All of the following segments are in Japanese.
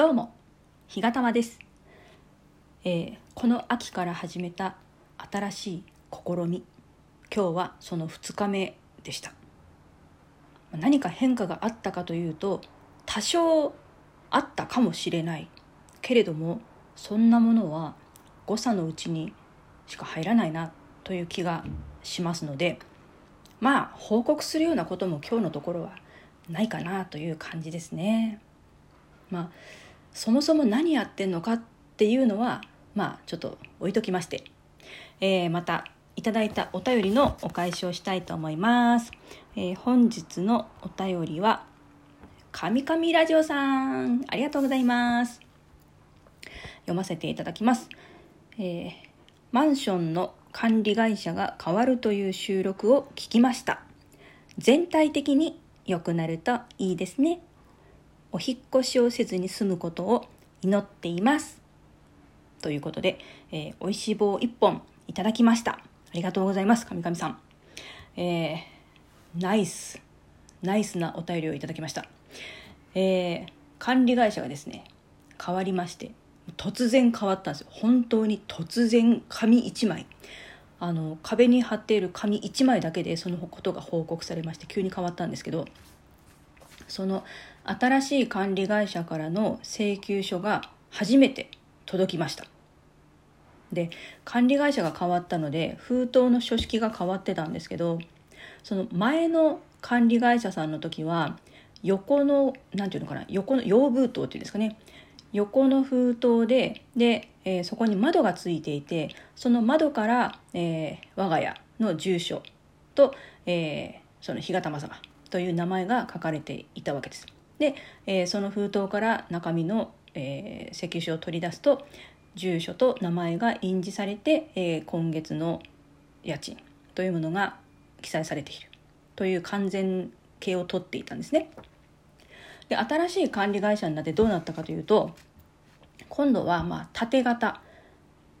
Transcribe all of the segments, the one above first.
どうも日がたまです、えーこの秋から始めた新しい試み。今日はその2日目でした。何か変化があったかというと多少あったかもしれない。けれどもそんなものは誤差のうちにしか入らないなという気がしますのでまあ報告するようなことも今日のところはないかなという感じですね。まあそもそも何やってんのかっていうのはまあちょっと置いときまして、えーまたいただいたお便りのお返しをしたいと思います。えー本日のお便りはかみかみラジオさんありがとうございます。読ませていただきます。えーマンションの管理会社が変わるという収録を聞きました。全体的に良くなるといいですね。お引っ越しをせずに済むことを祈っています。ということで、えー、おいしい棒1本いただきました。ありがとうございます、神々さん。えー、ナイス、ナイスなお便りをいただきました。えー、管理会社がですね、変わりまして、突然変わったんですよ。本当に突然紙1枚。あの壁に貼っている紙1枚だけでそのことが報告されまして急に変わったんですけどその新しい管理会社からの請求書が初めて届きました。で管理会社が変わったので封筒の書式が変わってたんですけどその前の管理会社さんの時は横の何ていうのかな横の用封筒っていうんですかね。横の封筒でで、えーそこに窓がついていてその窓から、えー我が家の住所と、えーその日がたま様という名前が書かれていたわけです。で、えーその封筒から中身の、えー請求書を取り出すと住所と名前が印字されて、えー今月の家賃というものが記載されているという完全形を取っていたんですね。で新しい管理会社になってどうなったかというと今度はまあ縦型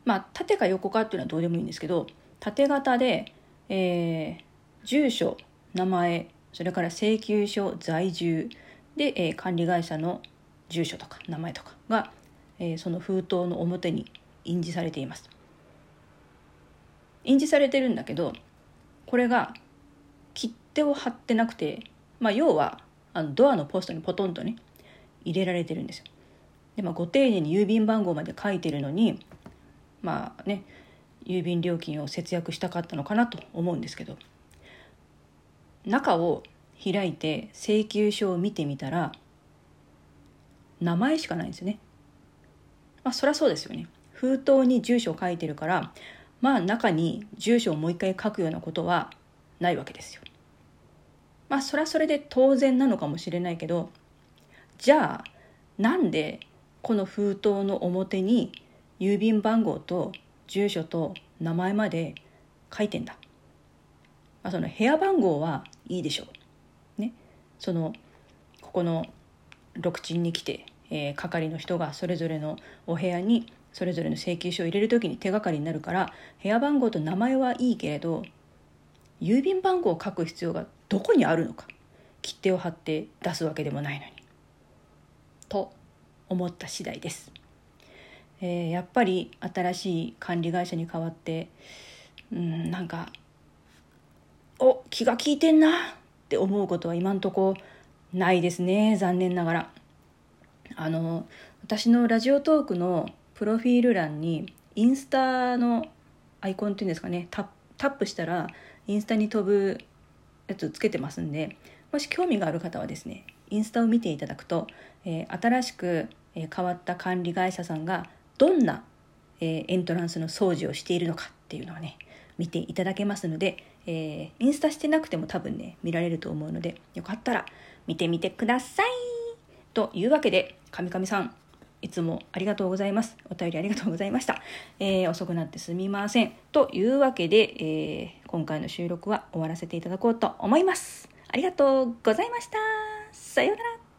まあ縦か横かっていうのはどうでもいいんですけど縦型で、えー住所名前それから請求書在住。で、えー管理会社の住所とか名前とかが、えーその封筒の表に印字されています。印字されてるんだけどこれが切手を貼ってなくて、まあ、要はあのドアのポストにポトンとね入れられてるんですよ。で、まあ、ご丁寧に郵便番号まで書いてるのにまあね郵便料金を節約したかったのかなと思うんですけど。中を開いて請求書を見てみたら名前しかないんですよね。まあそりゃそうですよね。封筒に住所を書いてるからまあ中に住所をもう一回書くようなことはないわけですよ。まあそれはそれで当然なのかもしれないけどじゃあなんでこの封筒の表に郵便番号と住所と名前まで書いてんだ、まあ、その部屋番号はいいでしょう。ね。そのここの6賃に来て、えー係の人がそれぞれのお部屋にそれぞれの請求書を入れる時に手がかりになるから部屋番号と名前はいいけれど郵便番号を書く必要がどこにあるのか切手を貼って出すわけでもないのに。と思った次第です、えーやっぱり新しい管理会社に変わってうんなんか気が利いてんなって思うことは今んとこないですね残念ながら。あの私のラジオトークのプロフィール欄にインスタのアイコンっていうんですかねタップしたらインスタに飛ぶやつつけてますんでもし興味がある方はですねインスタを見ていただくと、えー新しく、変わった管理会社さんがどんな、えーエントランスの掃除をしているのかっていうのをね見ていただけますので、えーインスタしてなくても多分ね見られると思うのでよかったら見てみてくださいというわけでかみかみさんいつもありがとうございます。お便りありがとうございました。えー遅くなってすみません。というわけで、えー今回の収録は終わらせていただこうと思います。ありがとうございました。さようなら。